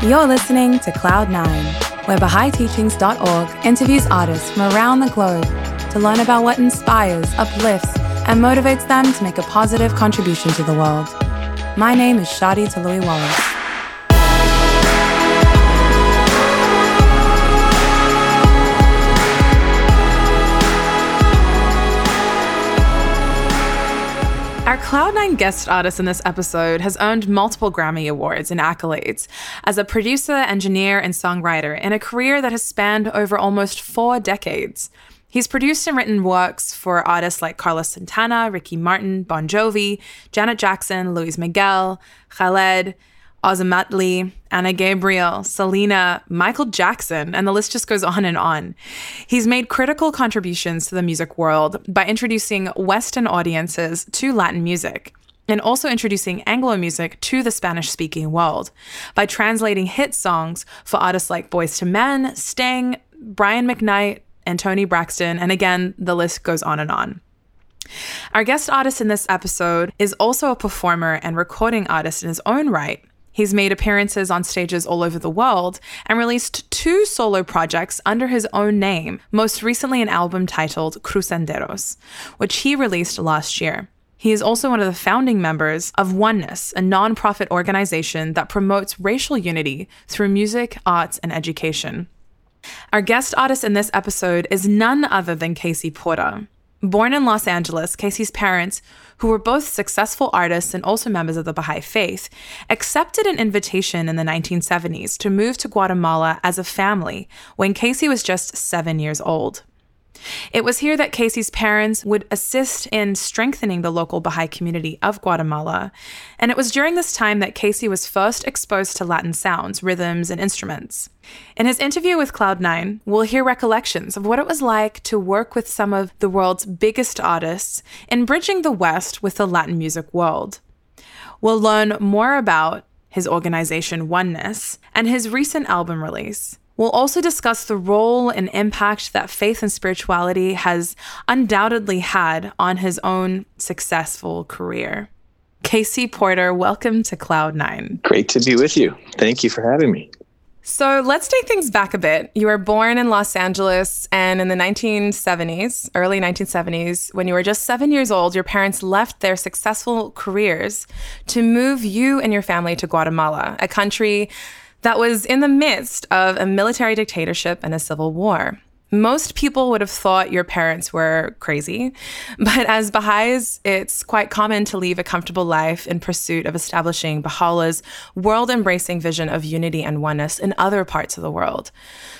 You're listening to Cloud9, where BahaiTeachings.org interviews artists from around the globe to learn about what inspires, uplifts, and motivates them to make a positive contribution to the world. My name is Shadi Talui Wallace. Our Cloud9 guest artist in this episode has earned multiple Grammy Awards and accolades as a producer, engineer, and songwriter in a career that has spanned over almost four decades. He's produced and written works for artists like Carlos Santana, Ricky Martin, Bon Jovi, Janet Jackson, Luis Miguel, Khaled, Ozomatli, Ana Gabriel, Selena, Michael Jackson, and the list just goes on and on. He's made critical contributions to the music world by introducing Western audiences to Latin music and also introducing Anglo music to the Spanish speaking world by translating hit songs for artists like Boyz II Men, Sting, Brian McKnight, and Toni Braxton, and again, the list goes on and on. Our guest artist in this episode is also a performer and recording artist in his own right. He's made appearances on stages all over the world and released two solo projects under his own name, most recently an album titled Crucenderos, which he released last year. He is also one of the founding members of Oneness, a nonprofit organization that promotes racial unity through music, arts, and education. Our guest artist in this episode is none other than KC Porter. Born in Los Angeles, KC's parents, who were both successful artists and also members of the Baha'i faith, accepted an invitation in the 1970s to move to Guatemala as a family when KC was just seven years old. It was here that KC's parents would assist in strengthening the local Baha'i community of Guatemala. And it was during this time that KC was first exposed to Latin sounds, rhythms, and instruments. In his interview with Cloud9, we'll hear recollections of what it was like to work with some of the world's biggest artists in bridging the West with the Latin music world. We'll learn more about his organization Oneness and his recent album release. We'll also discuss the role and impact that faith and spirituality has undoubtedly had on his own successful career. KC Porter, welcome to Cloud9. Great to be with you. Thank you for having me. So let's take things back a bit. You were born in Los Angeles, and in the 1970s, early 1970s, when you were just seven years old, your parents left their successful careers to move you and your family to Guatemala, a country that was in the midst of a military dictatorship and a civil war. Most people would have thought your parents were crazy, but as Baha'is, it's quite common to leave a comfortable life in pursuit of establishing Baha'u'llah's world embracing vision of unity and oneness in other parts of the world.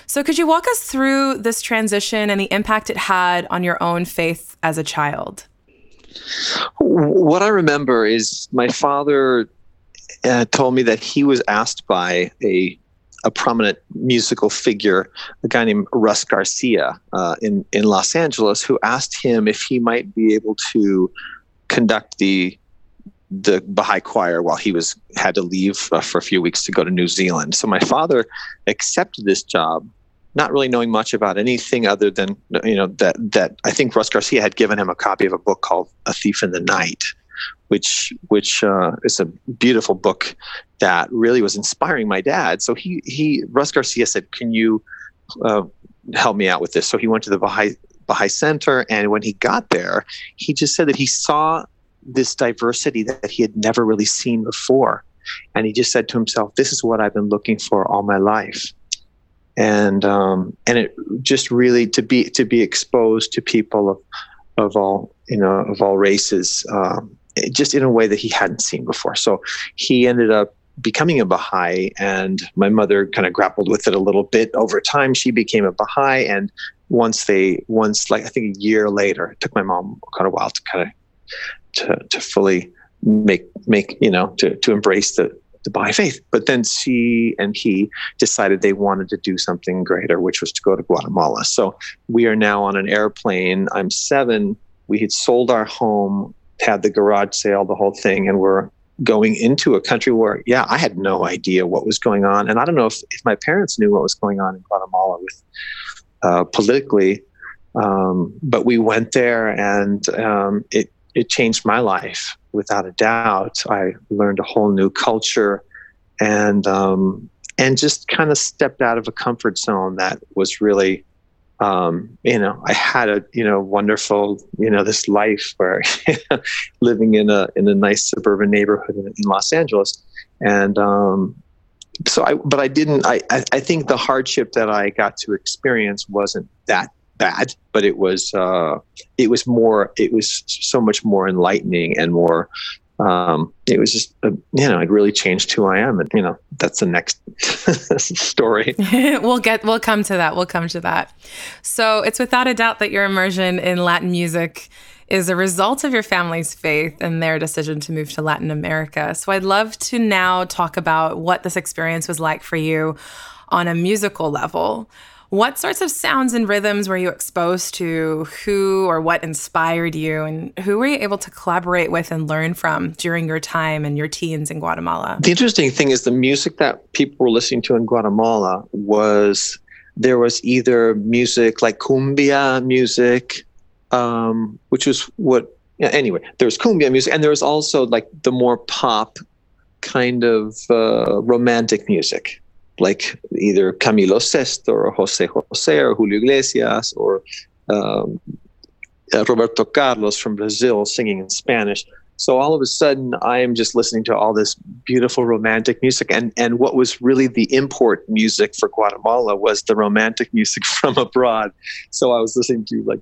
So, could you walk us through this transition and the impact it had on your own faith as a child? What I remember is my father uh, told me that he was asked by a a prominent musical figure, a guy named Russ Garcia uh, in in Los Angeles, who asked him if he might be able to conduct the the Baha'i choir while he was had to leave uh, for a few weeks to go to New Zealand. So my father accepted this job, not really knowing much about anything other than you know that that I think Russ Garcia had given him a copy of a book called A Thief in the Night, which which uh, is a beautiful book that really was inspiring my dad. So he he Russ Garcia said, "Can you uh, help me out with this?" So he went to the Baha'i Baha'i Center, and when he got there, he just said that he saw this diversity that he had never really seen before, and he just said to himself, "This is what I've been looking for all my life." And um, and it just really to be to be exposed to people of of all you know of all races um, just in a way that he hadn't seen before. So he ended up becoming a Baha'i, and my mother kind of grappled with it a little bit over time. She became a Baha'i, and once they, once like I think a year later, it took my mom of a while to kind of to to fully make make you know to to embrace the the Baha'i faith. But then she and he decided they wanted to do something greater, which was to go to Guatemala. So we are now on an airplane. I'm seven. We had sold our home had the garage sale, the whole thing, and we're going into a country where, yeah, I had no idea what was going on, and I don't know if, if my parents knew what was going on in Guatemala with uh, politically, um, but we went there, and um, it it changed my life without a doubt. I learned a whole new culture, and um, and just kind of stepped out of a comfort zone that was really um, you know, I had a you know wonderful you know this life where living in a in a nice suburban neighborhood in, in Los Angeles, and um, so I but I didn't I, I, I think the hardship that I got to experience wasn't that bad, but it was uh, it was more it was so much more enlightening and more um, it was just, uh, you know, it really changed who I am. And, you know, that's the next story. we'll get, we'll come to that. We'll come to that. So it's without a doubt that your immersion in Latin music is a result of your family's faith and their decision to move to Latin America. So I'd love to now talk about what this experience was like for you on a musical level. What sorts of sounds and rhythms were you exposed to? Who or what inspired you? And who were you able to collaborate with and learn from during your time and your teens in Guatemala? The interesting thing is the music that people were listening to in Guatemala was there was either music like cumbia music, um, which was what, yeah, anyway, there was cumbia music, and there was also like the more pop kind of uh, romantic music like either Camilo Sesto or Jose Jose or Julio Iglesias or um, uh, Roberto Carlos from Brazil singing in Spanish. So all of a sudden, I am just listening to all this beautiful romantic music, and and what was really the import music for Guatemala was the romantic music from abroad. So I was listening to like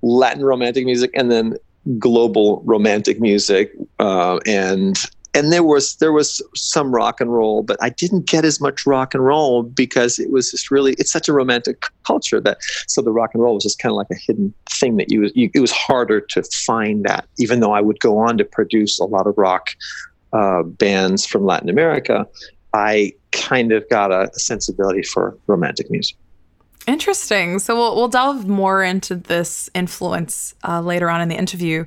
Latin romantic music, and then global romantic music, uh, and and there was there was some rock and roll, but I didn't get as much rock and roll because it was just really it's such a romantic culture that so the rock and roll was just kind of like a hidden thing that you, you it was harder to find that even though I would go on to produce a lot of rock uh, bands from Latin America, I kind of got a, a sensibility for romantic music. Interesting. So we'll we'll delve more into this influence uh, later on in the interview.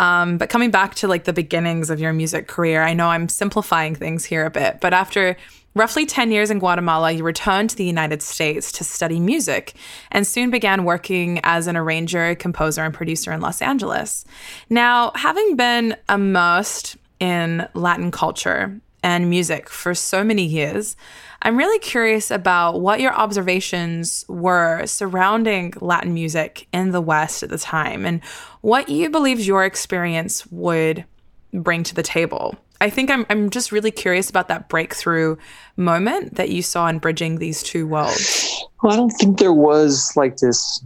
Um, but coming back to like the beginnings of your music career, I know I'm simplifying things here a bit, but after roughly 10 years in Guatemala, you returned to the United States to study music and soon began working as an arranger, composer, and producer in Los Angeles. Now, having been immersed in Latin culture and music for so many years, I'm really curious about what your observations were surrounding Latin music in the West at the time and what you believed your experience would bring to the table. I think I'm, I'm just really curious about that breakthrough moment that you saw in bridging these two worlds. Well, I don't think there was like this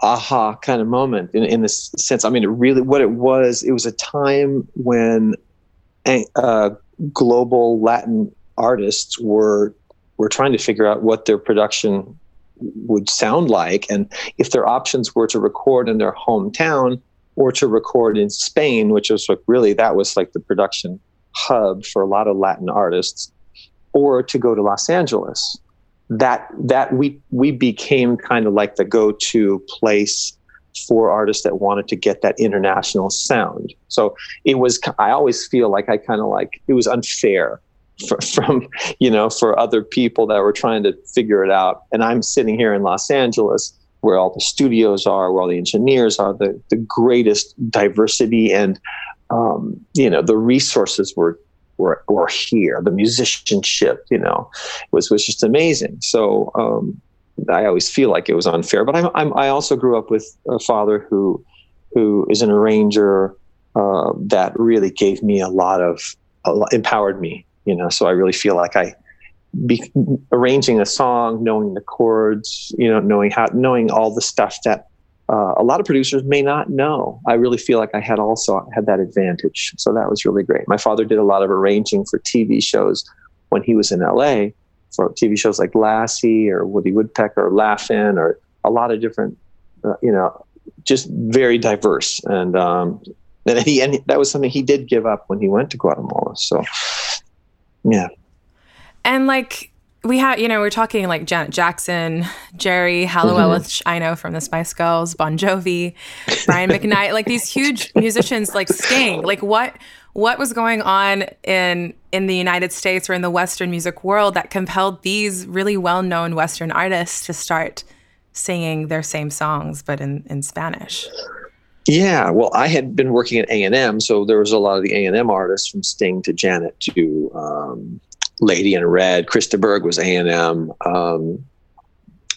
aha kind of moment in, in this sense. I mean, it really, what it was, it was a time when uh, global Latin artists were were trying to figure out what their production would sound like and if their options were to record in their hometown or to record in Spain, which was like really that was like the production hub for a lot of Latin artists, or to go to Los Angeles. That that we we became kind of like the go-to place for artists that wanted to get that international sound. So it was I always feel like I kind of like it was unfair for, from you know for other people that were trying to figure it out. And i'm sitting here in los angeles where all the studios are where all the engineers are the, the greatest diversity and um, you know the resources were, were were here. The musicianship you know was was just amazing. So um, i always feel like it was unfair but I'm, I'm i also grew up with a father who who is an arranger uh, that really gave me a lot of empowered me you know so i really feel like i be arranging a song knowing the chords you know knowing how knowing all the stuff that uh, a lot of producers may not know. I really feel like i had also had that advantage so that was really great. My father did a lot of arranging for tv shows when he was in la for tv shows like lassie or woody woodpecker or laugh-in or a lot of different uh, you know just very diverse and um, and he and that was something he did give up when he went to Guatemala. So yeah. And like we had, you know, we're talking like Janet Jackson, Geri Halliwell, mm-hmm. which I know from the Spice Girls, Bon Jovi, Brian McKnight, like these huge musicians like Sting. Like what what was going on in in the United States or in the Western music world that compelled these really well-known Western artists to start singing their same songs but in, in Spanish? Yeah, well, I had been working at A and M, so there was a lot of the A and M artists, from Sting to Janet to um, Lady in Red. Chris de Burgh was A and M. Um,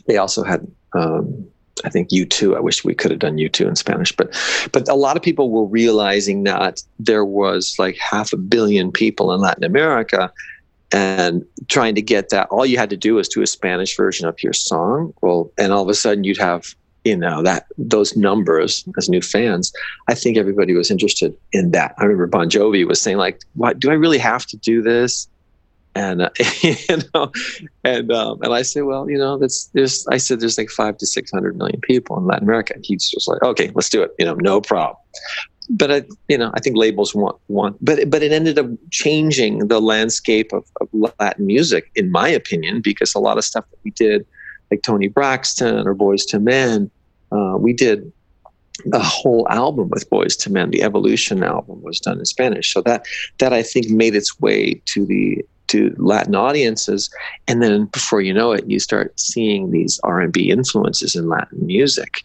they also had, um, I think, U2. I wish we could have done U2 in Spanish, but but a lot of people were realizing that there was like half a billion people in Latin America, and trying to get that. All you had to do was do a Spanish version of your song. Well, and all of a sudden you'd have you know that those numbers as new fans i think everybody was interested in that i remember bon jovi was saying like what do i really have to do this and uh, you know, and um, and I say, well, you know, that's there's I said there's like five to six hundred million people in Latin America, and he's just like, okay, let's do it, you know, no problem. But I, you know, I think labels want want, but but it ended up changing the landscape of, of Latin music, in my opinion, because a lot of stuff that we did, like Toni Braxton or Boyz II Men, uh, we did a whole album with Boyz II Men. The Evolution album was done in Spanish, so that that I think made its way to the to Latin audiences, and then before you know it, you start seeing these R and B influences in Latin music,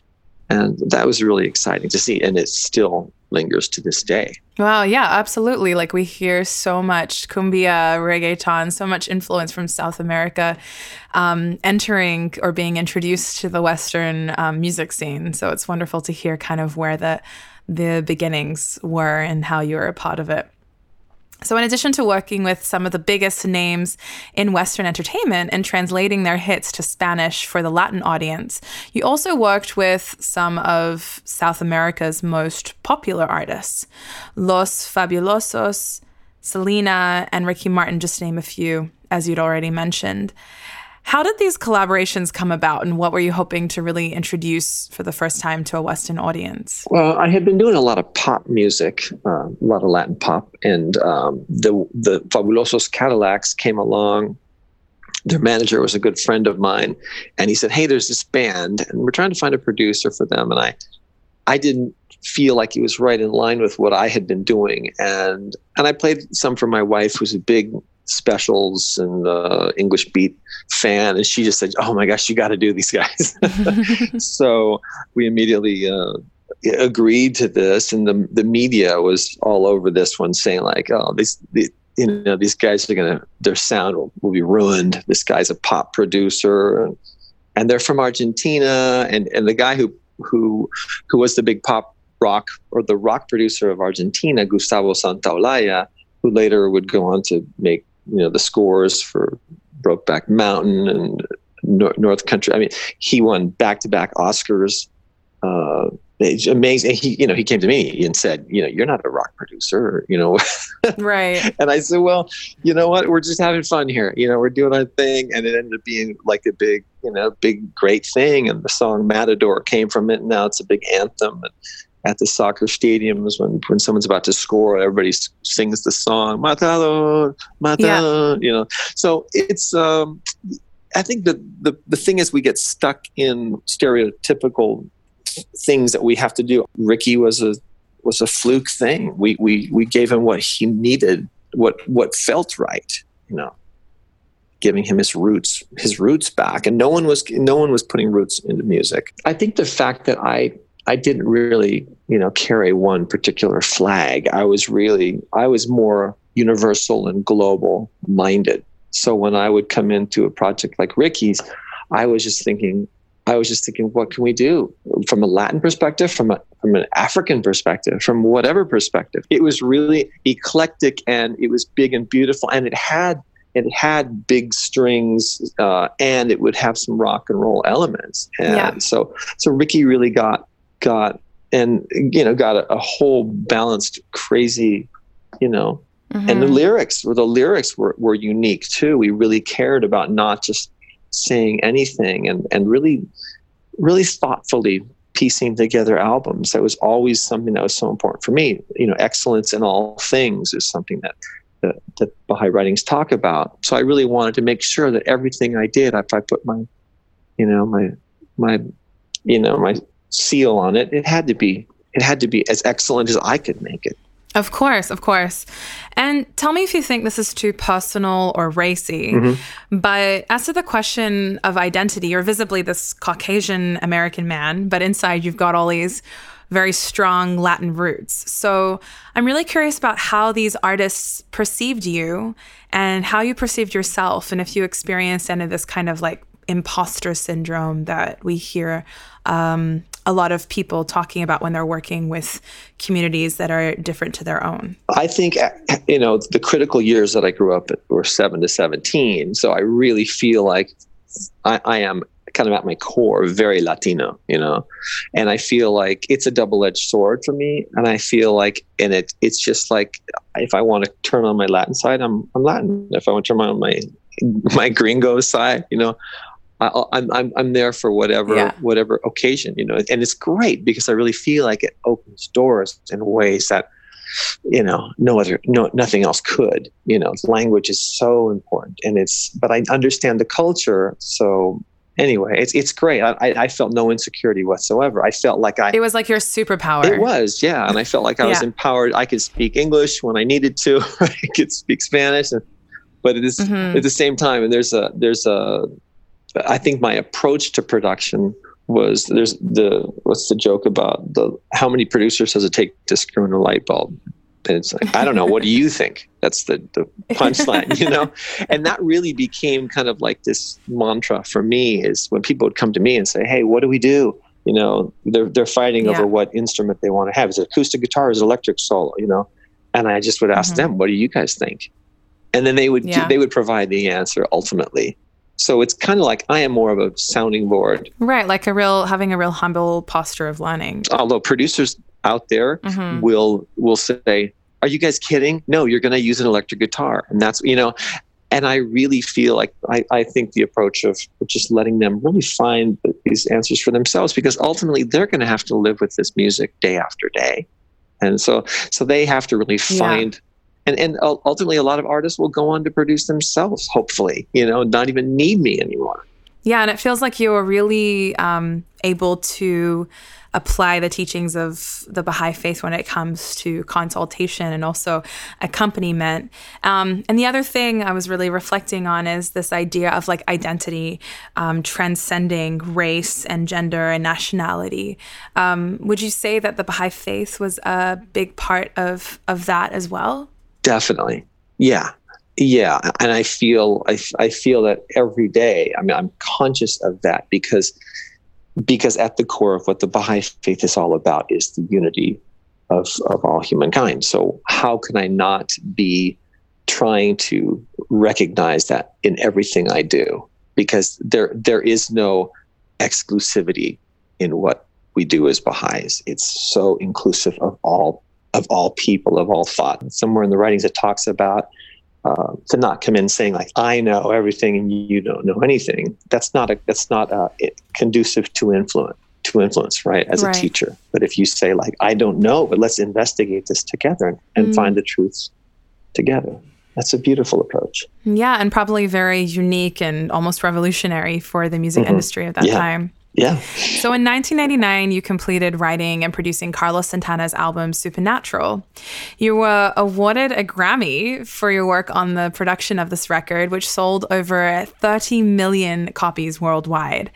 and that was really exciting to see, and it still lingers to this day. Wow, yeah, absolutely. Like we hear so much cumbia, reggaeton, so much influence from South America um, entering or being introduced to the Western um, music scene. So it's wonderful to hear kind of where the the beginnings were and how you were a part of it. So, in addition to working with some of the biggest names in Western entertainment and translating their hits to Spanish for the Latin audience, you also worked with some of South America's most popular artists Los Fabulosos, Selena, and Ricky Martin, just to name a few, as you'd already mentioned. How did these collaborations come about, and what were you hoping to really introduce for the first time to a Western audience? Well, I had been doing a lot of pop music, uh, a lot of Latin pop, and um, the the Fabulosos Cadillacs came along. Their manager was a good friend of mine, and he said, "Hey, there's this band, and we're trying to find a producer for them." And I, I didn't feel like he was right in line with what I had been doing, and and I played some for my wife, who's a big specials and uh, English beat fan, and she just said, "Oh my gosh, you got to do these guys." so we immediately uh, agreed to this, and the the media was all over this one, saying like, "Oh, these." The, you know these guys are gonna their sound will, will be ruined this guy's a pop producer and, and they're from argentina and and the guy who who who was the big pop rock or the rock producer of argentina gustavo santaolalla who later would go on to make you know the scores for Brokeback Mountain and North Country. I mean, he won back to back Oscars. Uh, it's amazing. He, you know, he came to me and said, you know, you're not a rock producer, you know. right. And I said, well, you know what? We're just having fun here. You know, we're doing our thing, and it ended up being like a big, you know, big great thing. And the song Matador came from it. And now it's a big anthem. And at the soccer stadiums when, when someone's about to score, everybody sings the song "Matador, Matador." Yeah. You know, so it's. Um, I think the, the the thing is we get stuck in stereotypical things that we have to do. Ricky was a was a fluke thing. We we we gave him what he needed, what what felt right. You know, giving him his roots his roots back, and no one was no one was putting roots into music. I think the fact that I I didn't really, you know, carry one particular flag. I was really, I was more universal and global minded. So when I would come into a project like Ricky's, I was just thinking, I was just thinking, what can we do from a Latin perspective, from a from an African perspective, from whatever perspective? It was really eclectic and it was big and beautiful, and it had it had big strings uh, and it would have some rock and roll elements. And yeah. so so Ricky really got got and you know got a, a whole balanced crazy you know mm-hmm. and the mm-hmm. lyrics were the lyrics were, were unique too we really cared about not just saying anything and and really really thoughtfully piecing together albums that was always something that was so important for me you know excellence in all things is something that that, that Baha'i writings talk about so i really wanted to make sure that everything i did if i put my you know my my you know my seal on it, it had to be it had to be as excellent as I could make it. Of course, of course. And tell me if you think this is too personal or racy. Mm-hmm. But as to the question of identity, you're visibly this Caucasian American man, but inside you've got all these very strong Latin roots. So I'm really curious about how these artists perceived you and how you perceived yourself, and if you experienced any of this kind of like imposter syndrome that we hear um, a lot of people talking about when they're working with communities that are different to their own? I think, eh, you know, the critical years that I grew up were seven to 17. So I really feel like I, I am kind of at my core very Latino, you know, and I feel like it's a double edged sword for me. And I feel like, and it, it's just like, if I want to turn on my Latin side, I'm, I'm Latin. If I want to turn on my, my gringo side, you know, I, am I'm I'm there for whatever yeah. whatever occasion, you know, and it's great because I really feel like it opens doors in ways that you know no other no nothing else could. You know, language is so important, and it's but I understand the culture, so anyway, it's it's great. I, I felt no insecurity whatsoever. I felt like I. It was like your superpower. It was, yeah, and I felt like I yeah. was empowered. I could speak English when I needed to. I could speak Spanish, and, but it is, mm-hmm. at the same time, and there's a there's a I think my approach to production was there's the what's the joke about the how many producers does it take to screw in a light bulb? And it's like, I don't know. What do you think? That's the, the punchline, you know? And that really became kind of like this mantra for me is when people would come to me and say, Hey, what do we do? You know, they're, they're fighting yeah. over what instrument they want to have. Is it acoustic guitar? Is it electric solo? You know? And I just would ask mm-hmm. them, what do you guys think? And then they would, yeah. they would provide the answer ultimately. So it's kind of like I am more of a sounding board. Right, like a real having a real humble posture of learning. Although producers out there mm-hmm. will will say, "Are you guys kidding? No, you're going to use an electric guitar." And that's, you know, and I really feel like I, I think the approach of just letting them really find these answers for themselves because ultimately they're going to have to live with this music day after day. And so so they have to really find yeah and and ultimately a lot of artists will go on to produce themselves hopefully you know not even need me anymore yeah and it feels like you are really um, able to apply the teachings of the Baha'i faith when it comes to consultation and also accompaniment. Um, and the other thing I was really reflecting on is this idea of like identity um, transcending race and gender and nationality. Um, would you say that the Baha'i faith was a big part of of that as well? Definitely. Yeah. Yeah. And I feel, I, I feel that every day. I mean, I'm conscious of that because, because at the core of what the Baha'i faith is all about is the unity of, of all humankind. So how can I not be trying to recognize that in everything I do? Because there, there is no exclusivity in what we do as Baha'is. It's so inclusive of all of all people, of all thought. Somewhere in the writings, it talks about uh, to not come in saying like I know everything and you don't know anything. That's not a that's not a, conducive to influence to influence, right? As right. a teacher. But if you say like I don't know, but let's investigate this together and, and mm. find the truths together. That's a beautiful approach. Yeah, and probably very unique and almost revolutionary for the music mm-hmm. industry of that yeah. time. Yeah. So in 1999, you completed writing and producing Carlos Santana's album Supernatural. You were awarded a Grammy for your work on the production of this record, which sold over 30 million copies worldwide.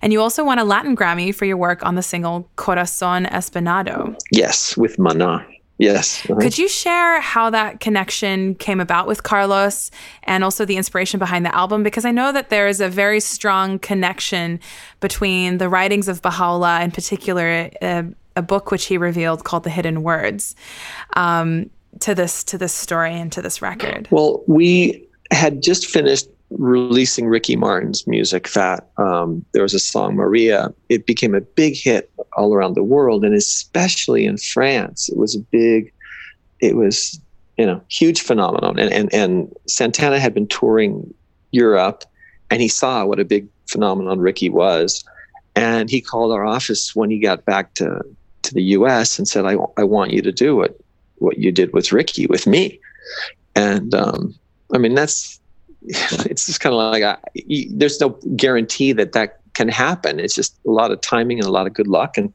And you also won a Latin Grammy for your work on the single Corazon Espinado. Yes, with Mana. Yes. Uh-huh. Could you share how that connection came about with Carlos and also the inspiration behind the album? Because I know that there is a very strong connection between the writings of Baha'u'llah, in particular, uh, a book which he revealed called The Hidden Words, um, to this to this story and to this record. Well, we had just finished releasing Ricky Martin's music that um, there was a song Maria. It became a big hit all around the world, and especially in France, it was a big. It was you know huge phenomenon, and and and Santana had been touring Europe, and he saw what a big phenomenon Ricky was, and he called our office when he got back to to the U.S. and said, "I I want you to do what what you did with Ricky with me," and um, I mean that's it's just kind of like I, you, there's no guarantee that that can happen. It's just a lot of timing and a lot of good luck. And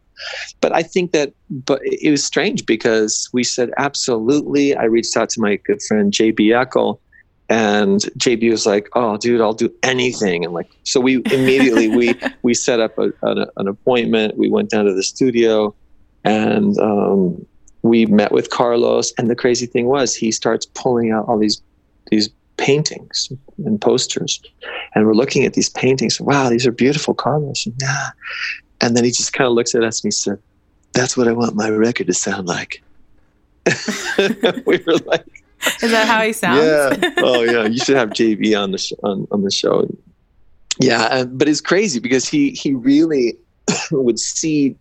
but I think that but it was strange because we said absolutely. I reached out to my good friend JB Eckl, and JB was like, "Oh, dude, I'll do anything." And like, so we immediately we we set up a, an, an appointment. We went down to the studio And um, we met with Carlos, and the crazy thing was he starts pulling out all these these paintings and posters, and we're looking at these paintings. Wow, these are beautiful, Carlos. And, yeah. and then he just kind of looks at us and he said, "That's what I want my record to sound like." we were like, "Is that how he sounds?" Yeah. Oh yeah. You should have JB on the sh- on on the show. Yeah, uh, but it's crazy because he he really would see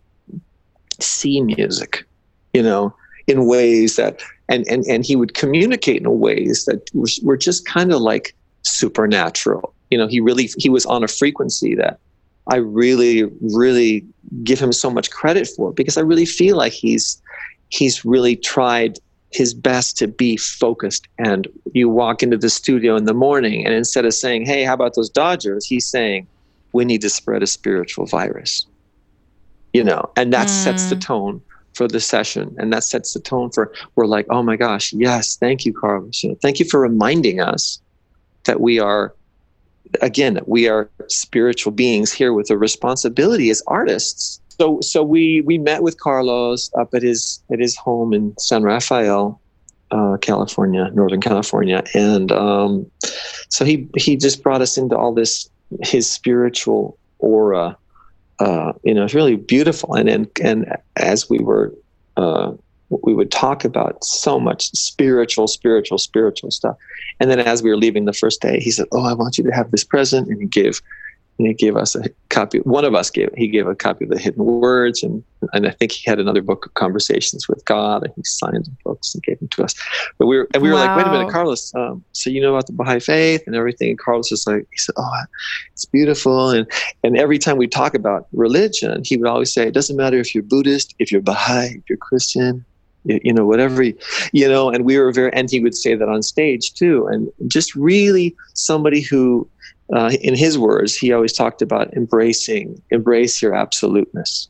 see music, you know, in ways that and and and he would communicate in ways that were, were just kind of like supernatural. You know, he really he was on a frequency that I really really give him so much credit for because I really feel like he's he's really tried his best to be focused and you walk into the studio in the morning and instead of saying hey how about those dodgers he's saying we need to spread a spiritual virus you know and that mm. sets the mm. tone for the session. And that sets the tone for we're like oh my gosh yes thank you carlos. You know, thank you for reminding us that we are again we are spiritual beings here with a responsibility as artists. So so we we met with carlos up at his at his home in san rafael uh, california northern california. And um, so he he just brought us into all this his spiritual aura uh, you know, it's really beautiful. And and and as we were, uh, we would talk about so much spiritual, spiritual, spiritual stuff. And then as we were leaving the first day, he said, "Oh, I want you to have this present," and he gave and he gave us a copy. One of us gave he gave a copy of the Hidden Words, and and I think he had another book of Conversations with God, and he signed the books and gave them to us. But we were and we were wow. like, wait a minute, Carlos. Um, so you know about the Baha'i faith and everything? And Carlos was like, he said, oh, it's beautiful. And and every time we talk about religion, he would always say, it doesn't matter if you're Buddhist, if you're Baha'i, if you're Christian, you know whatever you know and we were very and he would say that on stage too and just really somebody who uh, in his words, he always talked about embracing, embrace your absoluteness,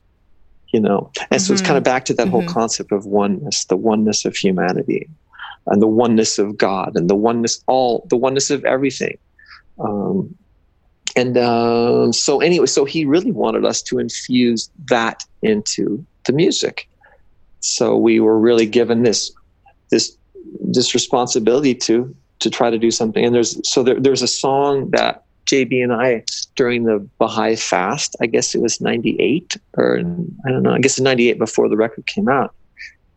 you know. And mm-hmm. so it's kind of mm-hmm. back to that mm-hmm. whole concept of oneness, the oneness of humanity, and the oneness of God, and the oneness, all the oneness of everything. Um, and uh, so, anyway, so he really wanted us to infuse that into the music. So we were really given this, this, this responsibility to to try to do something. And there's so there, there's a song that JB and I during the Baha'i fast. I guess it was 98 or I don't know. I guess 98 before the record came out.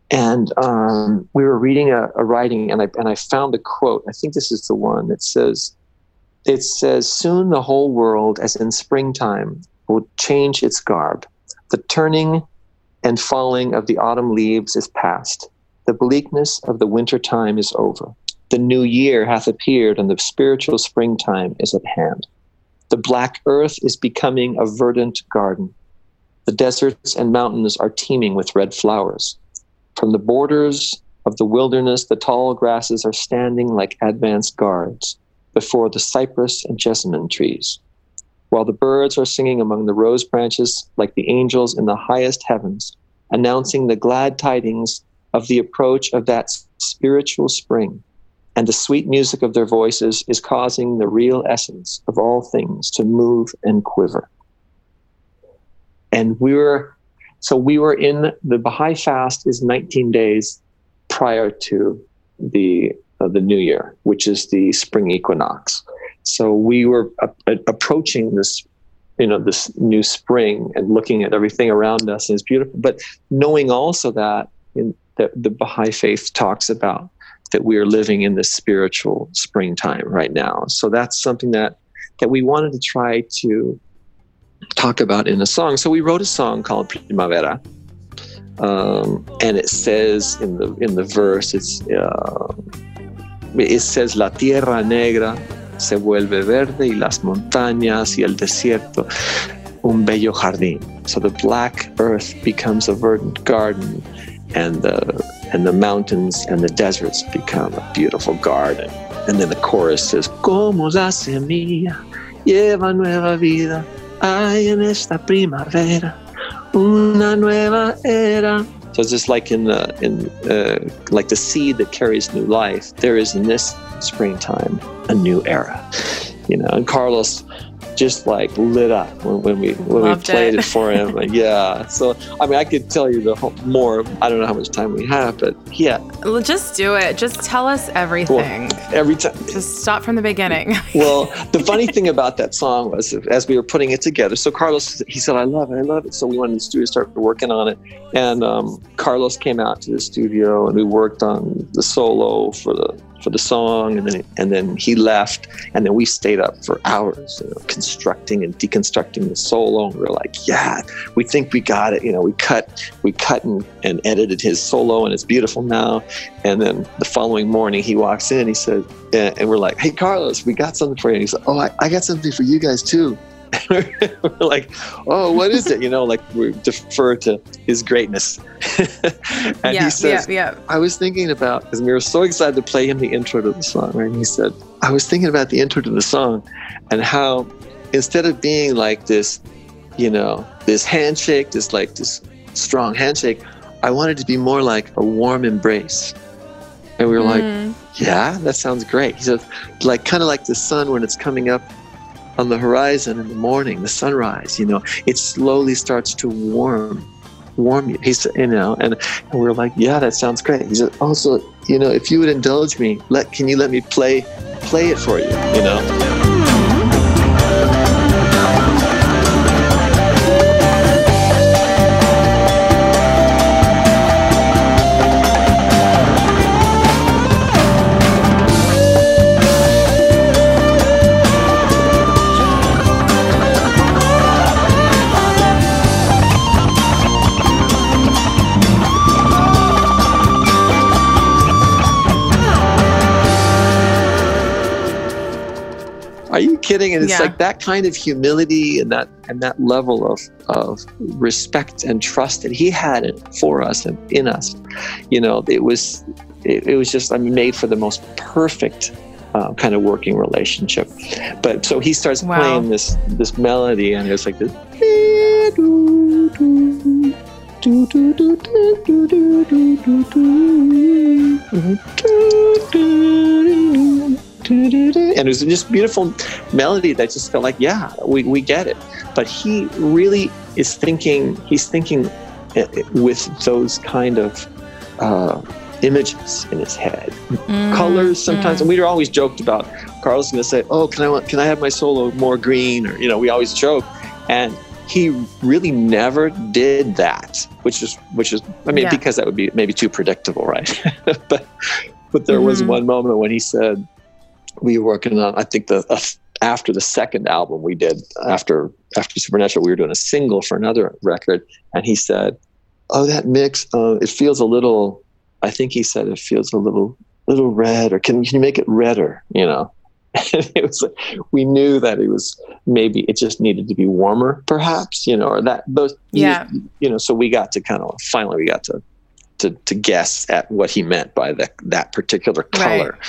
And um, we were reading a, a, writing, and I and I found a quote. I think this is the one that says, "It says soon the whole world, as in springtime, will change its garb. The turning and falling of the autumn leaves is past. The bleakness of the winter time is over. The new year hath appeared, and the spiritual springtime is at hand. The black earth is becoming a verdant garden. The deserts and mountains are teeming with red flowers. From the borders of the wilderness, the tall grasses are standing like advanced guards before the cypress and jessamine trees, while the birds are singing among the rose branches like the angels in the highest heavens, announcing the glad tidings of the approach of that spiritual spring and the sweet music of their voices is causing the real essence of all things to move and quiver. And we were, so we were in the Baha'i fast is 19 days prior to the uh, the New Year, which is the spring equinox. So we were a- approaching this, you know, this new spring and looking at everything around us, and it's beautiful. But knowing also that in, that the Baha'i faith talks about that we are living in this spiritual springtime right now. So that's something that that we wanted to try to talk about in a song. So we wrote a song called Primavera, um, and it says in the in the verse, it's uh, it says La tierra negra se vuelve verde y las montañas y el desierto un bello jardín. So the black earth becomes a verdant garden, and the and the mountains and the deserts become a beautiful garden. And then the chorus says, Como la semilla lleva nueva vida, hay en esta primavera una nueva era. So it's just like in the in uh, like the seed that carries new life. There is in this springtime a new era, you know. And Carlos just like lit up when, when we when Loved we played it. it, for him. Like, yeah. So I mean, I could tell you the whole, more. I don't know how much time we have, but yeah, Well, Just do it. Just tell us everything. every time. Just start from the beginning. Well, the funny thing about that song was, as we were putting it together, so Carlos, he said, "I love it, I love it." So we went in the studio, started working on it, and um, Carlos came out to the studio, and we worked on the solo for the for the song, and then and then he left, and then we stayed up for hours, you know, constructing and deconstructing the solo, and we are like, "Yeah, we think we got it." You know, we cut, we cut and, and edited his solo, and it's beautiful now. And then the following morning, he walks in. He said, and we're like, "Hey, Carlos, we got something for you." And he said, "Oh, I, I got something for you guys too." we're like, "Oh, what is it?" You know, like we defer to his greatness. and yeah, he says, yeah, yeah. I was thinking about because we were so excited to play him the intro to the song, right? And he said, I was thinking about the intro to the song and how instead of being like this, you know, this handshake, this like this strong handshake, I wanted to be more like a warm embrace. And we were like, Mm. yeah, that sounds great. He said, like kind of like the sun when it's coming up on the horizon in the morning, the sunrise, you know, it slowly starts to warm, warm you. He said, you know, and, and we are like, yeah, that sounds great. He said, oh, also, you know, if you would indulge me, let can you let me play play it for you, you know? Kidding? And it's Yeah. like that kind of humility and that and that level of of respect and trust that he had it for us and in us. You know, it was it, it was just I mean, made for the most perfect uh, kind of working relationship. But so he starts Wow. playing this this melody and it's like this. And it was just beautiful melody that just felt like, yeah, we, we get it. But he really is thinking, he's thinking uh, with those kind of uh, images in his head. Mm, Colors sometimes, mm. and we were always joked about. Carlos is going to say, "Oh, can I want, can I have my solo more green?" Or you know, we always joke, and he really never did that, which is which is I mean, Yeah. because that would be maybe too predictable, right? but but there was Mhm. one moment when he said we were working on I think the uh, after the second album we did after after Supernatural we were doing a single for another record and he said oh that mix uh, it feels a little I think he said it feels a little little red or can, can you make it redder? You know? And it was like, we knew that it was maybe it just needed to be warmer perhaps you know or that those Yeah. you, know so we got to kind of finally we got to to, to guess at what he meant by that that particular color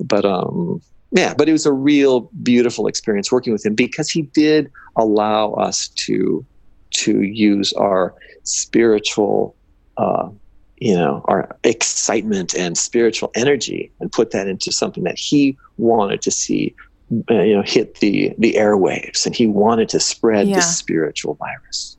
but um yeah but it was a real beautiful experience working with him because he did allow us to to use our spiritual uh you know our excitement and spiritual energy and put that into something that he wanted to see uh, you know hit the the airwaves and he wanted to spread Yeah. the spiritual virus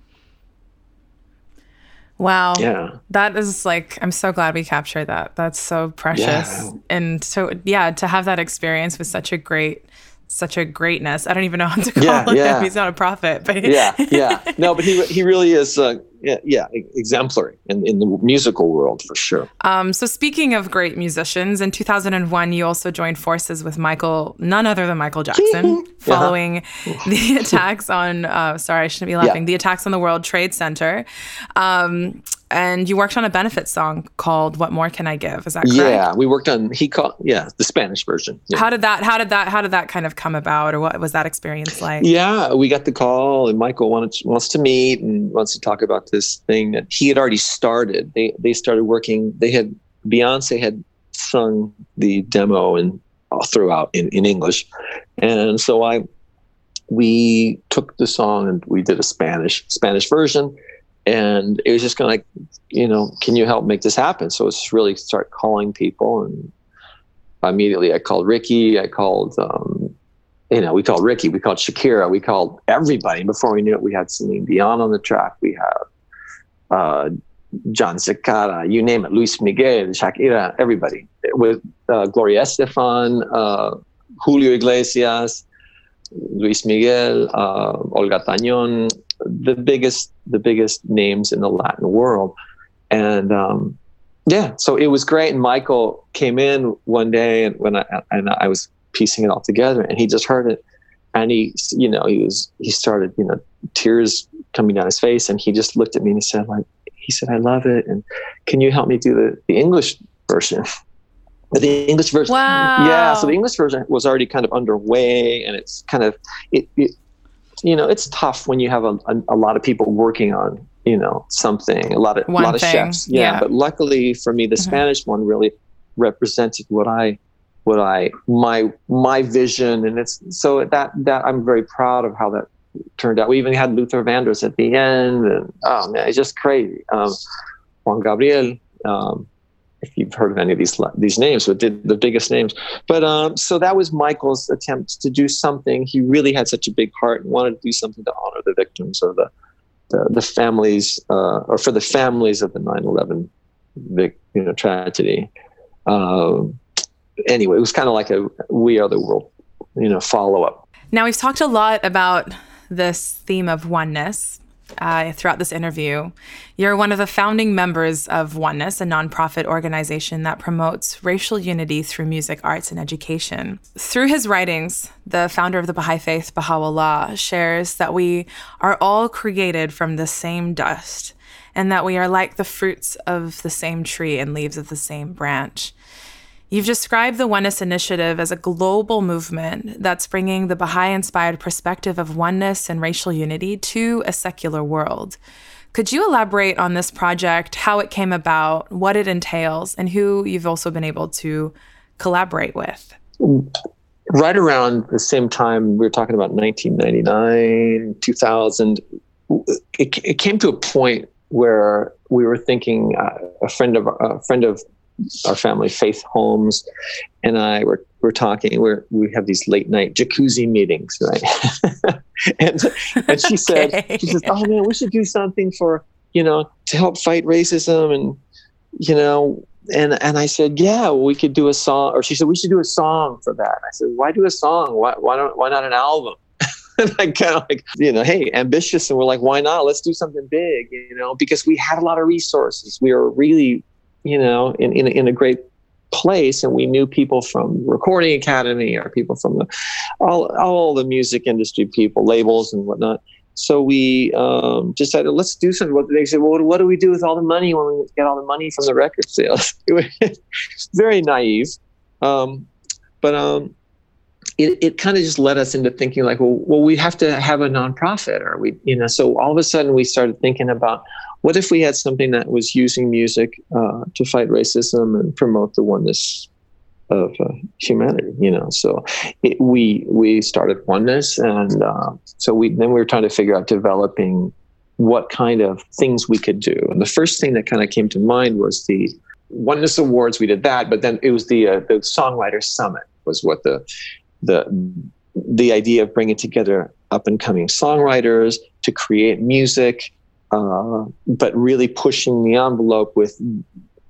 Wow. yeah That is like, I'm so glad we captured that. That's so precious. Yeah. And so, yeah, to have that experience with such a great, such a greatness. I don't even know how to call Yeah, him. yeah. He's not a prophet, but yeah, yeah. No, but he he really is, uh, yeah, yeah, exemplary in, in the musical world for sure. Um, so speaking of great musicians, in 2001, you also joined forces with Michael, none other than Michael Jackson, following the attacks on. Uh, sorry, I shouldn't be laughing. The attacks on the World Trade Center, um, and you worked on a benefit song called "What More Can I Give?" Is that correct? Yeah, we worked on he called yeah the Spanish version. Yeah. How did that? How did that? How did that kind of come about, or what was that experience like? Yeah, we got the call, and Michael wanted wants to meet and wants to talk about this thing that he had already started. They they started working. They had Beyonce had sung the demo and all throughout in, in English, and so I we took the song and we did a Spanish Spanish version, and it was just kind of like you know, can you help make this happen? So it's really start calling people and immediately I called Ricky, I called um, you know, we called Ricky, we called Shakira, we called everybody. Before we knew it, we had Celine Dion on the track. We have uh, Jon Secada, you name it, Luis Miguel, Shakira, everybody. With uh, Gloria Estefan, uh, Julio Iglesias, Luis Miguel, uh, Olga Tañón, the biggest, the biggest names in the Latin world. And um, yeah, so it was great. And Michael came in one day, and when I and I was piecing it all together, and he just heard it, and he, you know, he was he started, you know, tears coming down his face, and he just looked at me and he said, like, he said, I love it, and can you help me do the the English version? But the English version, wow. yeah. So the English version was already kind of underway, and it's kind of it, it you know, it's tough when you have a, a, a lot of people working on you know something a lot of one a lot thing. of chefs yeah. Yeah. but luckily for me the Mhm. spanish one really represented what i what i my my vision and it's so that that i'm very proud of how that turned out we even had luther vandross at the end and oh man it's just crazy. Um, juan gabriel um, if you've heard of any of these these names but did the biggest names. But um, so that was michael's attempt to do something. He really had such a big heart and wanted to do something to honor the victims or the the, the families uh, or for the families of the 9-11 vic, you know tragedy. Um, anyway it was kind of like a we are the world you know follow up Now, we've talked a lot about this theme of oneness uh, throughout this interview. You're one of the founding members of Oneness, a nonprofit organization that promotes racial unity through music, arts, and education. Through his writings, the founder of the Baha'i Faith, Baha'u'llah, shares that we are all created from the same dust and that we are like the fruits of the same tree and leaves of the same branch. You've described the Oneness Initiative as a global movement that's bringing the Baha'i inspired perspective of oneness and racial unity to a secular world. Could you elaborate on this project, how it came about, what it entails, and who you've also been able to collaborate with? right around the same time we were talking about 1999 2000 it, it came to a point where we were thinking uh, a friend of a friend of our family faith holmes and i were, were talking we're, we have these late night jacuzzi meetings right and and she said Okay. she says oh man we should do something for you know to help fight racism and you know and and I said, yeah, we could do a song. Or she said, we should do a song for that. I said, why do a song? Why why don't why not an album? and I kind of like, you know, hey, ambitious, and we're like, why not? Let's do something big, you know, because we had a lot of resources. We were really, you know, in in, in a great place, and we knew people from Recording Academy or people from the all all the music industry people, labels and whatnot. So we um, decided, let's do something. What they said, well, what do we do with all the money when we get all the money from the record sales? Very naive, um, but um, it, it kind of just led us into thinking like, well, well, we have to have a nonprofit, or we, you know. So all of a sudden, we started thinking about what if we had something that was using music uh, to fight racism and promote the oneness of uh, humanity, you know. So it, we we started oneness, and uh, so we then we were trying to figure out developing what kind of things we could do. And the first thing that kind of came to mind was the oneness awards. We did that, but then it was the uh, the songwriter summit was what the the the idea of bringing together up and coming songwriters to create music, uh, but really pushing the envelope with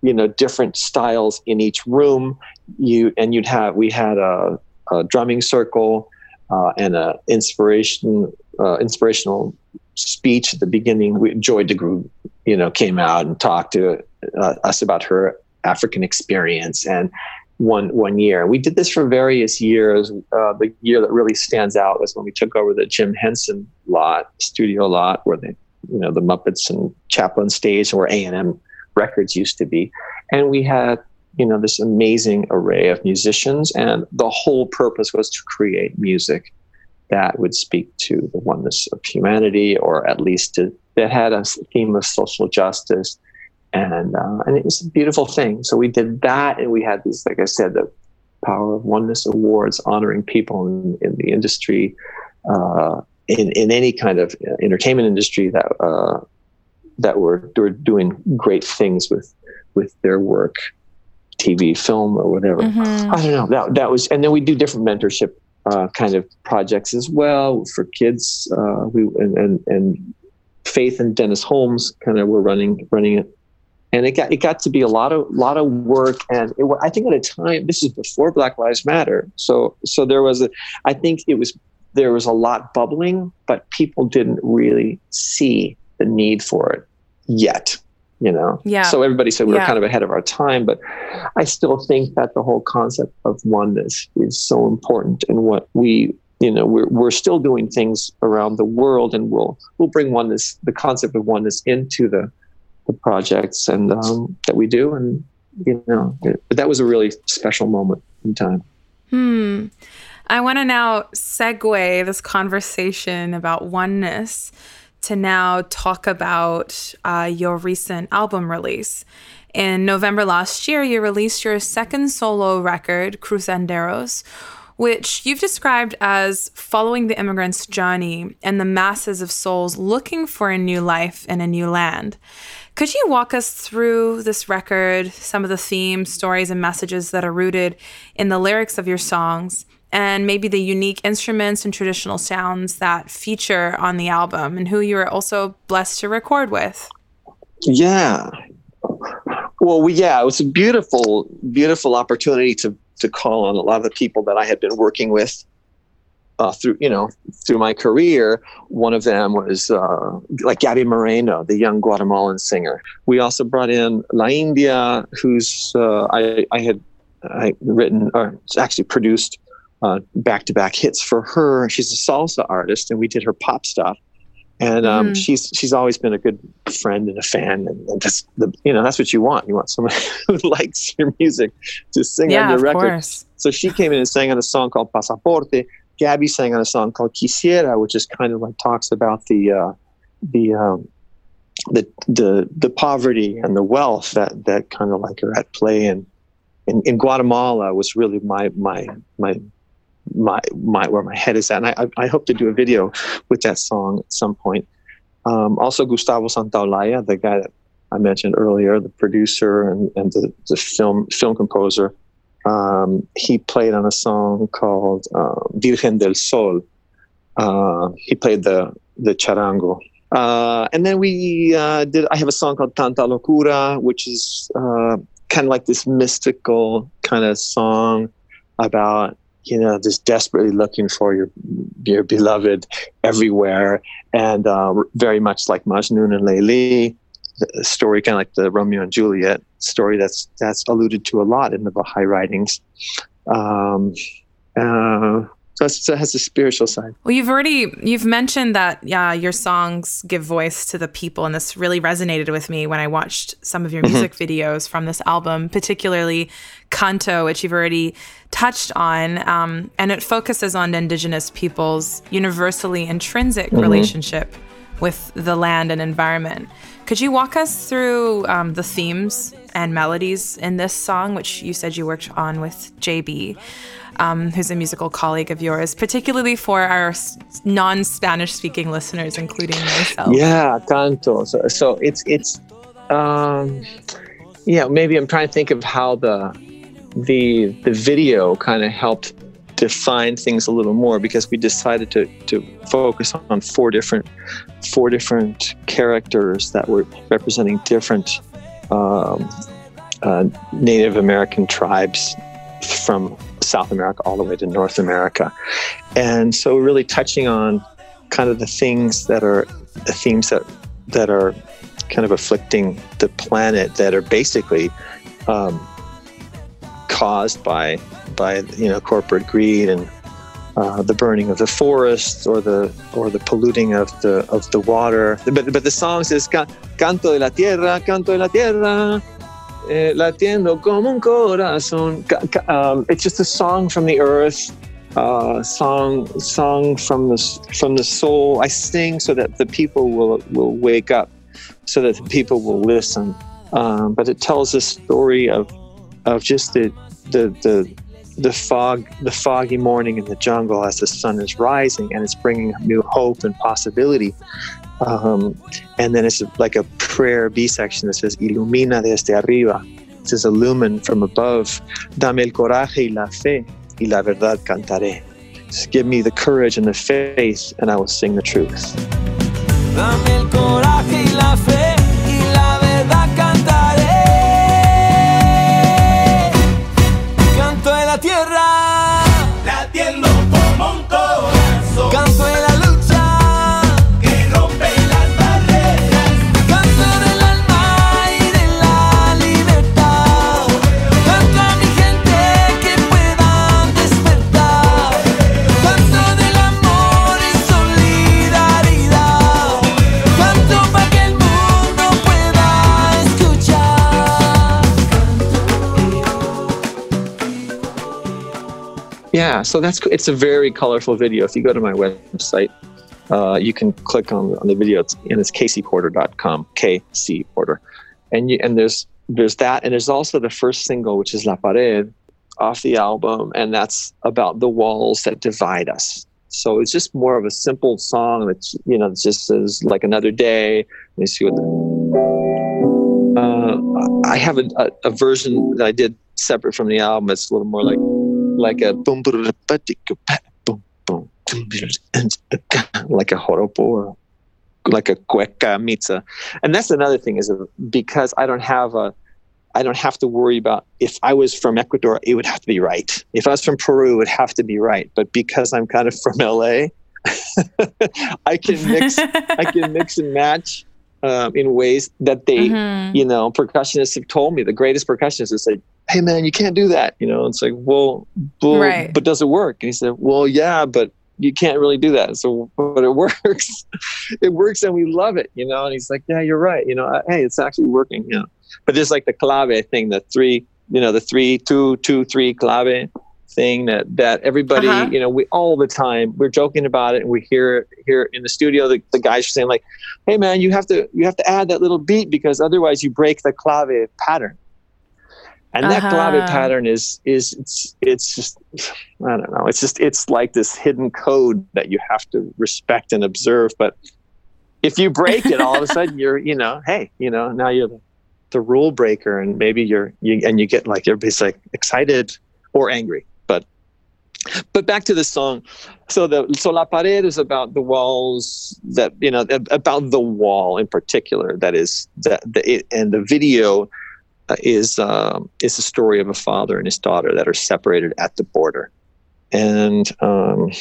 you know different styles in each room. You and you'd have we had a, a drumming circle uh, and a inspiration uh, inspirational speech at the beginning. We, joy DeGruy, you know came out and talked to uh, us about her african experience and one one year. We did this for various years. Uh, the year that really stands out was when we took over the jim henson lot studio lot where the you know the muppets and chaplin stage where a&m records used to be. And we had you know this amazing array of musicians and the whole purpose was to create music that would speak to the oneness of humanity or at least to, that had a theme of social justice and uh, and it was a beautiful thing so we did that and we had these like i said the power of oneness awards honoring people in, in the industry uh, in, in any kind of entertainment industry that uh, that were, were doing great things with with their work TV, film, or whatever. Mhm. I don't know. That that was, and then we do different mentorship uh, kind of projects as well for kids. Uh, we and, and and Faith and Dennis Holmes kind of were running running it, and it got it got to be a lot of lot of work. And it, I think at a time this is before Black Lives Matter, so so there was a I think it was there was a lot bubbling, but people didn't really see the need for it yet you know yeah so everybody said we were Yeah. kind of ahead of our time but i still think that the whole concept of oneness is so important and what we you know we're, we're still doing things around the world and we'll we'll bring oneness the concept of oneness into the the projects and um, that we do and you know it, but that was a really special moment in time Hmm. I want to now segue this conversation about oneness to now talk about uh, your recent album release. In November last year, you released your second solo record, Crucenderos, which you've described as following the immigrant's journey and the masses of souls looking for a new life in a new land. Could you walk us through this record, some of the themes, stories, and messages that are rooted in the lyrics of your songs, and maybe the unique instruments and traditional sounds that feature on the album, and who you were also blessed to record with? Yeah. Well, we, yeah, it was a beautiful, beautiful opportunity to to call on a lot of the people that I had been working with uh, through, you know, through my career. One of them was uh, like Gaby Moreno, the young Guatemalan singer. We also brought in La India, who's uh, I, I had I written or actually produced back to back hits for her. She's a salsa artist, and we did her pop stuff and um, Mm. she's she's always been a good friend and a fan, and, and that's the you know that's what you want. You want someone who likes your music to sing on yeah, your of record. course. So she came in and sang on a song called Pasaporte. Gaby sang on a song called Quisiera, which is kind of like talks about the uh, the um, the the the poverty and the wealth that that kind of like are at play in in, in Guatemala was really my my my my my where my head is at. And I, I hope to do a video with that song at some point. Um, also, Gustavo Santaolalla, the guy that I mentioned earlier, the producer and, and the, the film film composer, um, he played on a song called uh, Virgen del Sol. Uh, he played the the charango. Uh, and then we uh, did. I have a song called Tanta Locura, which is uh, kind of like this mystical kind of song about you know just desperately looking for your your beloved everywhere, and uh, very much like Majnun and the story kind of like the Romeo and Juliet story that's that's alluded to a lot in the Baha'i writings. Um, uh, so it's- it has a spiritual side. Well, you've already you've mentioned that yeah, your songs give voice to the people, and this really resonated with me when I watched some of your music videos from this album, particularly "Canto," which you've already touched on, um, and it focuses on Indigenous peoples' universally intrinsic relationship with the land and environment. Could you walk us through um, the themes and melodies in this song, which you said you worked on with JB? um, who's a musical colleague of yours, particularly for our non-Spanish speaking listeners, including myself. Yeah, canto. So, so it's it's um, yeah. Maybe I'm trying to think of how the the the video kind of helped define things a little more because we decided to to focus on four different four different characters that were representing different um, uh, Native American tribes from South America all the way to North America, and so really touching on kind of the things that are the themes that that are kind of afflicting the planet that are basically um, caused by by you know corporate greed and uh, the burning of the forests or the or the polluting of the of the water. But but the song says "Ca- "Canto de la tierra, canto de la tierra." Eh, latiendo como un corazón. Um, it's just a song from the earth, uh, song song from the from the soul. I sing so that the people will will wake up, so that the people will listen. Um, but it tells a story of of just the the the the fog the foggy morning in the jungle as the sun is rising and it's bringing new hope and possibility. Um, and then it's like a prayer B section that says "Ilumina desde arriba." It says "Illumine from above." Dame el coraje y la fe y la verdad cantaré. Just give me the courage and the faith, and I will sing the truth. Dame el coraje y la fe Yeah, so that's it's a very colorful video. If you go to my website, uh, you can click on, on the video, it's, and it's kcporter.com, KC Porter, and you, and there's there's that, and there's also the first single, which is La Pared, off the album, and that's about the walls that divide us. So it's just more of a simple song that you know, just says like another day. Let me see what. The, uh, I have a, a, a version that I did separate from the album. It's a little more like like a boom boom boom boom like a joropo or like a cueca mitza. And that's another thing is because I don't have a I don't have to worry about if I was from Ecuador, it would have to be right. If I was from Peru, it would have to be right. But because I'm kind of from LA, I can mix I can mix and match um, in ways that they, Mhm. you know, percussionists have told me. The greatest percussionists have said, "Hey, man, you can't do that." You know, it's like, well, well Right. but does it work? And he said, "Well, yeah, but you can't really do that." So, but it works. it works, and we love it. You know, and he's like, "Yeah, you're right. You know, uh, hey, it's actually working." You know, but there's like the clave thing, the three, you know, the three, two, two, three clave thing that that everybody Uh-huh. you know we all the time we're joking about it and we hear it here in the studio the, the guys are saying like hey man you have to you have to add that little beat because otherwise you break the clave pattern and that Uh-huh. pattern is is it's it's just i don't know. It's just it's like this hidden code that you have to respect and observe. But if you break it all of a sudden you're you know hey you know now you're the, rule breaker and maybe you're you and you get like everybody's like excited or angry. But but back to the song. So the so la pared is about the walls that you know about the wall in particular that is that the it, and the video is um, is the story of a father and his daughter that are separated at the border and um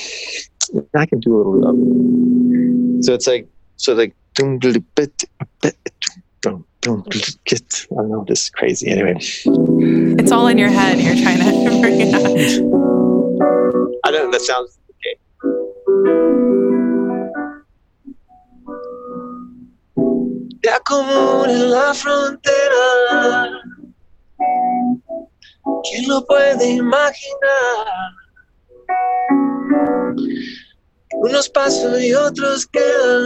i can do a little of so it's like so like bit. I don't know, this is crazy. Anyway, It's all in your head. You're trying to bring it out. I don't know. That sounds okay. Ya como en la frontera. ¿Quién lo puede imaginar? Unos pasos y otros quedan.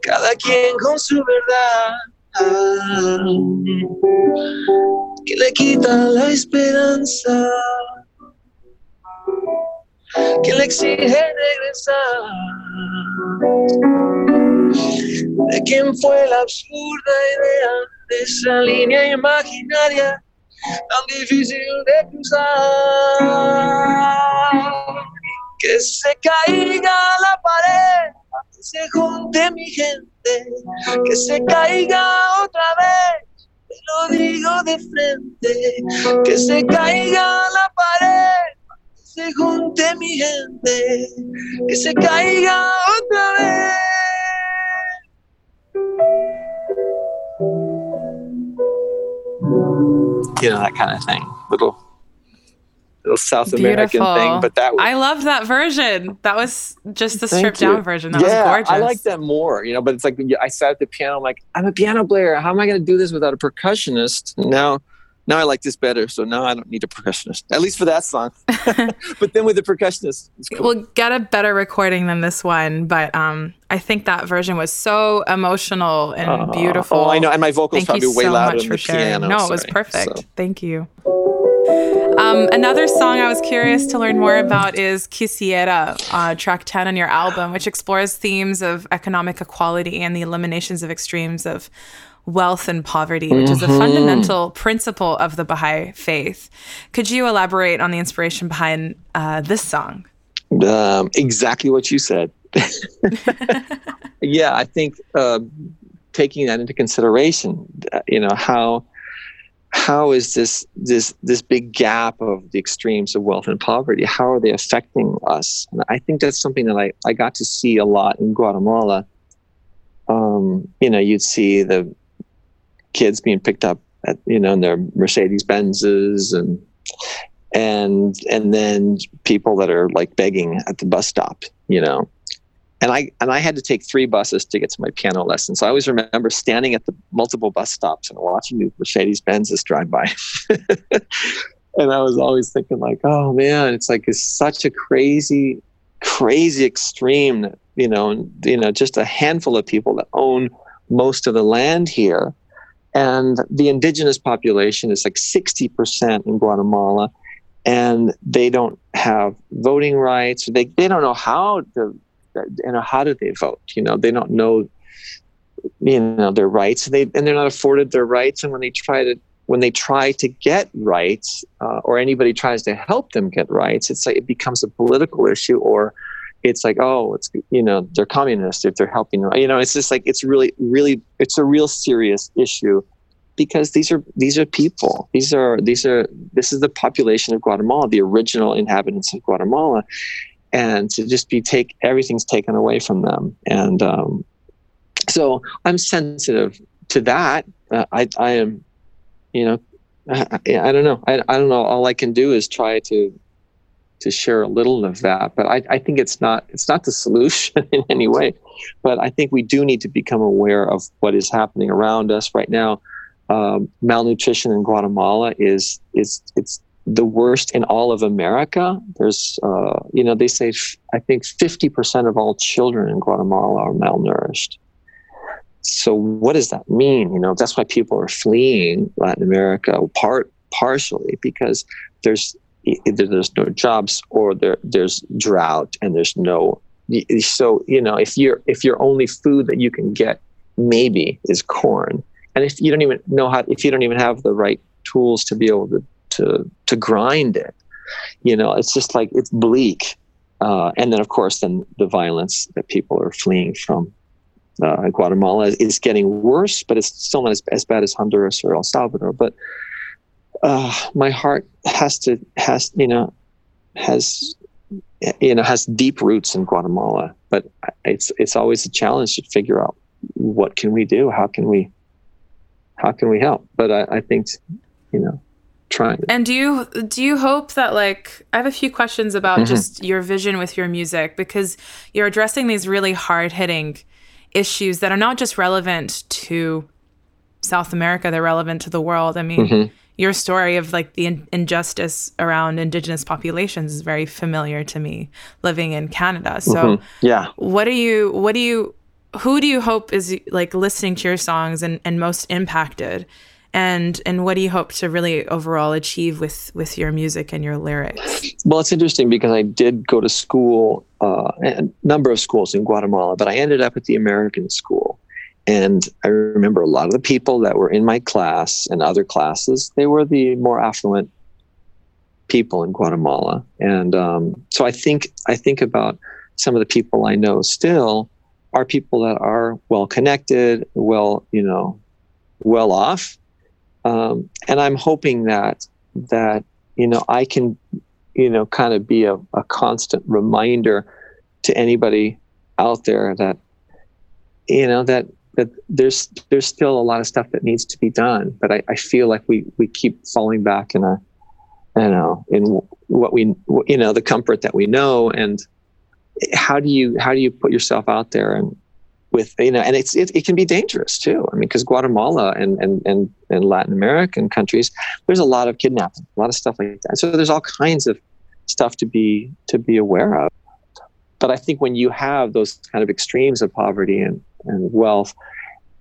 Cada quien con su verdad. Que le quita la esperanza. Que le exige regresar. Quién fue la absurda idea de esa línea imaginaria tan difícil de cruzar. Que se caiga la pared, que se junte mi gente, que se caiga otra vez, te lo digo de frente, que se caiga la pared, que se junte mi gente, que se caiga otra vez. You know that kind of thing. Little little South American Beautiful. thing, but that was I loved that version. That was just the stripped you. down version. That yeah, was gorgeous. I like that more, you know. But it's like I sat at the piano. I'm like, I'm a piano player. How am I going to do this without a percussionist? Now, now I like this better. So now I don't need a percussionist, at least for that song. but then with the percussionist, it's cool. We'll get a better recording than this one, but um, I think that version was so emotional and Uh, beautiful. Oh, I know, and my vocals Thank probably way so louder than the sharing. piano. no, it was perfect. So- Thank you. Um, another song I was curious to learn more about is Quisiera, uh, track 10 on your album, which explores themes of economic equality and the eliminations of extremes of wealth and poverty, which is a fundamental principle of the Baha'i faith. Could you elaborate on the inspiration behind uh, this song? Um, exactly what you said. yeah, I think uh, taking that into consideration, uh, you know how how is this this this big gap of the extremes of wealth and poverty how are they affecting us and i think that's something that i, I got to see a lot in guatemala um, you know you'd see the kids being picked up at you know in their mercedes benzes and and and then people that are like begging at the bus stop you know and I and I had to take three buses to get to my piano lesson. So I always remember standing at the multiple bus stops and watching the Mercedes Benzes drive by. and I was always thinking like, oh man, it's like it's such a crazy, crazy extreme you know, and, you know, just a handful of people that own most of the land here. And the indigenous population is like 60% in Guatemala and they don't have voting rights. They, they don't know how to you know how do they vote you know? They don't know you know their rights. They and they're not afforded their rights. And when they try to when they try to get rights uh, or anybody tries to help them get rights it's like it becomes a political issue or it's like oh it's you know they're communists if they're helping you know it's just like it's really really it's a real serious issue because these are these are people. These are these are this is the population of guatemala the original inhabitants of guatemala. And to just be take everything's taken away from them. And um, so i'm sensitive to that. Uh, i i am you know I, I, don't know. I, I don't know. All i can do is try to to share a little of that but I, I think it's not it's not the solution in any way but i think we do need to become aware of what is happening around us right now um, malnutrition in guatemala is is it's the worst in all of America. There's, uh, you know, they say f- I think 50% of all children in Guatemala are malnourished. So what does that mean? You know, that's why people are fleeing Latin America, part partially because there's either there's no jobs or there there's drought and there's no. So you know, if you're if your only food that you can get maybe is corn, and if you don't even know how, if you don't even have the right tools to be able to to to grind it. You know, it's just like it's bleak. Uh, and then, of course, then the violence that people are fleeing from uh, Guatemala is getting worse, but it's still not as, as bad as Honduras or El Salvador. But uh, my heart has to has you know has you know has deep roots in Guatemala. But it's it's always a challenge to figure out what can we do, how can we how can we help. But I, I think you know trying. And do you do you hope that like I have a few questions about mm-hmm. just your vision with your music because you're addressing these really hard hitting issues that are not just relevant to South America, they're relevant to the world. I mean, mm-hmm. Your story of like the in- injustice around indigenous populations is very familiar to me living in Canada. So, mm-hmm. yeah. What do you what do you who do you hope is like listening to your songs and, and most impacted and and what do you hope to really overall achieve with with your music and your lyrics well it's interesting because i did go to school uh, a number of schools in guatemala but i ended up at the american school and i remember a lot of the people that were in my class and other classes they were the more affluent people in guatemala. And um, so i think i think about some of the people i know still are people that are well connected well you know well off. Um, and I'm hoping that that you know I can you know kind of be a, a constant reminder to anybody out there that you know that that there's there's still a lot of stuff that needs to be done but I, I feel like we we keep falling back in a you know in what we you know the comfort that we know. And how do you how do you put yourself out there and with you know and it's it, it can be dangerous too. I mean because guatemala and, and and and latin american countries there's a lot of kidnapping a lot of stuff like that. So there's all kinds of stuff to be to be aware of but i think when you have those kind of extremes of poverty and, and wealth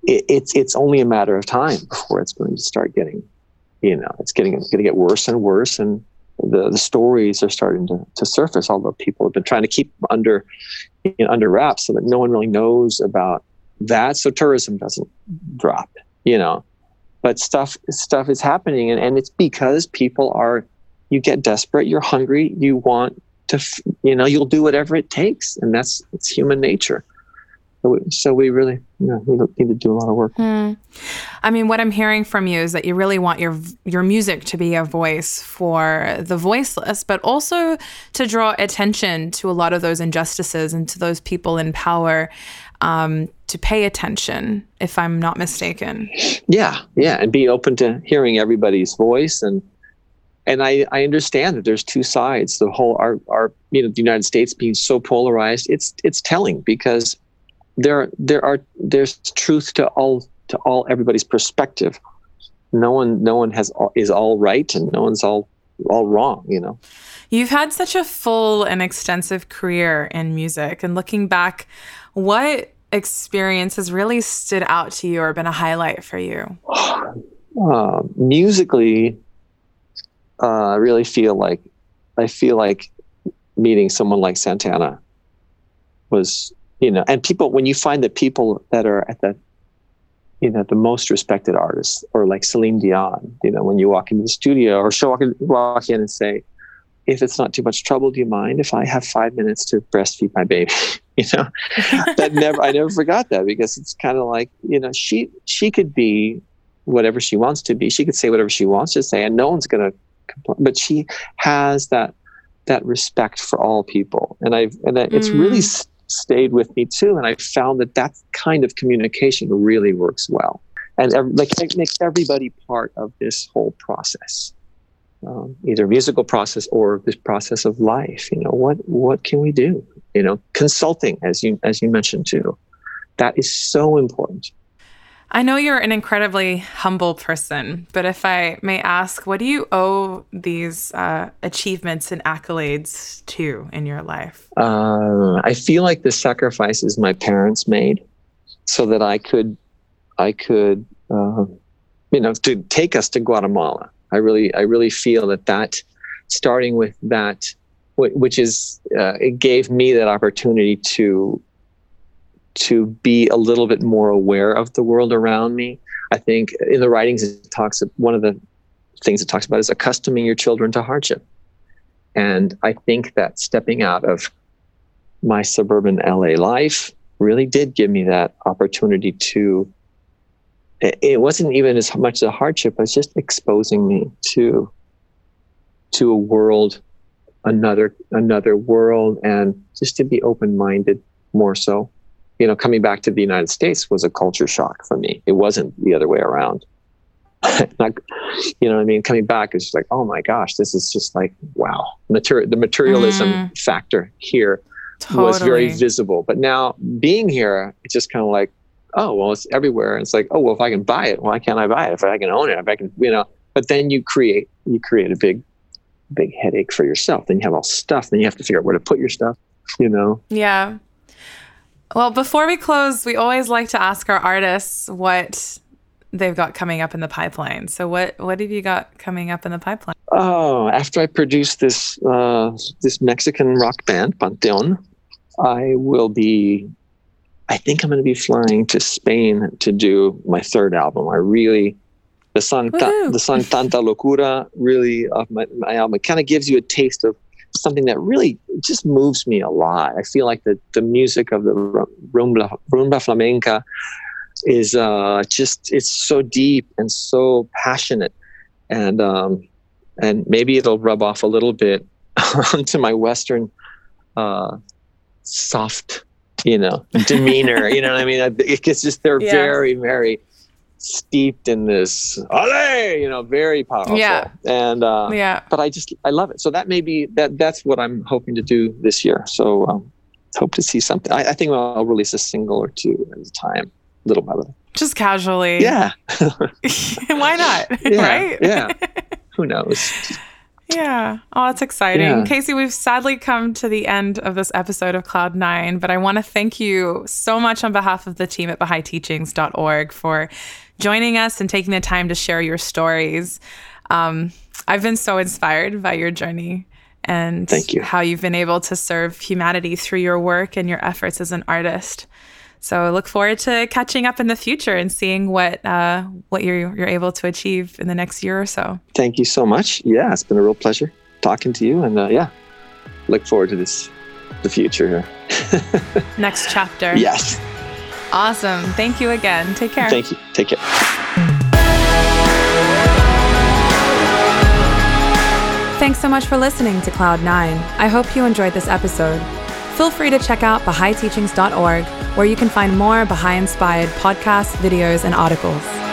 it, it's it's only a matter of time before it's going to start getting you know it's getting it's going to get worse and worse and the, the stories are starting to, to surface, although people have been trying to keep under you know, under wraps so that no one really knows about that, so tourism doesn't drop. you know. But stuff stuff is happening, and, and it's because people are. You get desperate. You're hungry. You want to. You know. You'll do whatever it takes, and that's it's human nature. So we, so we really, you know, we need to do a lot of work. Hmm. I mean, what I'm hearing from you is that you really want your your music to be a voice for the voiceless, but also to draw attention to a lot of those injustices and to those people in power um, to pay attention. If I'm not mistaken. yeah yeah and be open to hearing everybody's voice and and i i understand that there's two sides the whole our our you know the united states being so polarized it's it's telling because there there are there's truth to all to all everybody's perspective no one no one has all, is all right and no one's all all wrong you know You've had such a full and extensive career in music, and looking back, what experience has really stood out to you or been a highlight for you? uh, musically, uh, I really feel like I feel like meeting someone like Santana was, you know, and people when you find the people that are at the, you know, the most respected artists, or like Celine Dion, you know, when you walk into the studio or show walk in, walk in and say, if it's not too much trouble, do you mind if I have five minutes to breastfeed my baby? you know, that never I never forgot that because it's kind of like you know she she could be whatever she wants to be. She could say whatever she wants to say, and no one's going But she has that that respect for all people, and I've and that it's really s- stayed with me too. And I found that that kind of communication really works well, and ev- like it makes everybody part of this whole process. Um, either musical process or this process of life. You know, what what can we do? You know, consulting, as you as you mentioned too, that is so important. I know you're an incredibly humble person, but if I may ask, what do you owe these uh, achievements and accolades to in your life? Uh, I feel like the sacrifices my parents made, so that I could, I could, uh, you know, to take us to Guatemala. I really, I really feel that that, starting with that, which is, uh, it gave me that opportunity to, to be a little bit more aware of the world around me. I think in the writings it talks. One of the things it talks about is accustoming your children to hardship, and I think that stepping out of my suburban LA life really did give me that opportunity to. It wasn't even as much a hardship; it's just exposing me to to a world, another another world, and just to be open minded more so. You know, coming back to the United States was a culture shock for me. It wasn't the other way around. Not, you know what I mean? Coming back is just like, oh my gosh, this is just like, wow. Mater- the materialism Mm. factor here Totally. was very visible. But now being here, it's just kind of like, oh, well, it's everywhere. And it's like, oh, well, if I can buy it, why can't I buy it? If I can own it, if I can, you know, but then you create, you create a big, big headache for yourself. Then you have all stuff. Then you have to figure out where to put your stuff, you know? Yeah. Well, before we close, we always like to ask our artists what they've got coming up in the pipeline. So what what have you got coming up in the pipeline? Oh, after I produce this, uh, this Mexican rock band, Panteon, I will be, I think I'm going to be flying to Spain to do my third album. I really, the song, Woohoo. the song Tanta Locura, really of my, my album, it kind of gives you a taste of something that really just moves me a lot. I feel like the, the music of the ru- rumba, rumba flamenca is uh, just, it's so deep and so passionate. And, um, and maybe it'll rub off a little bit onto my Western, uh, soft, you know, demeanor. you know what I mean? It's just, they're Yeah. very, very steeped in this, Ale! you know, very powerful. Yeah. And, uh, yeah. but I just I love it. So that may be that that's what I'm hoping to do this year. So um, hope to see something. I, I think I'll release a single or two at a time, little by little. Just casually. Yeah, Why not? yeah, right? yeah. Who knows? Yeah. Oh, that's exciting. Yeah. KC, we've sadly come to the end of this episode of Cloud9, but I want to thank you so much on behalf of the team at BahaiTeachings.org for joining us and taking the time to share your stories. Um, I've been so inspired by your journey and Thank you. how you've been able to serve humanity through your work and your efforts as an artist. So I look forward to catching up in the future and seeing what uh, what you're you're able to achieve in the next year or so. Thank you so much. Yeah, it's been a real pleasure talking to you, and uh, yeah, look forward to this, the future here. Next chapter. yes. Awesome. Thank you again. Take care. Thank you. Take care. Thanks so much for listening to Cloud9. I hope you enjoyed this episode. Feel free to check out BahaiTeachings.org, where you can find more Baha'i inspired podcasts, videos, and articles.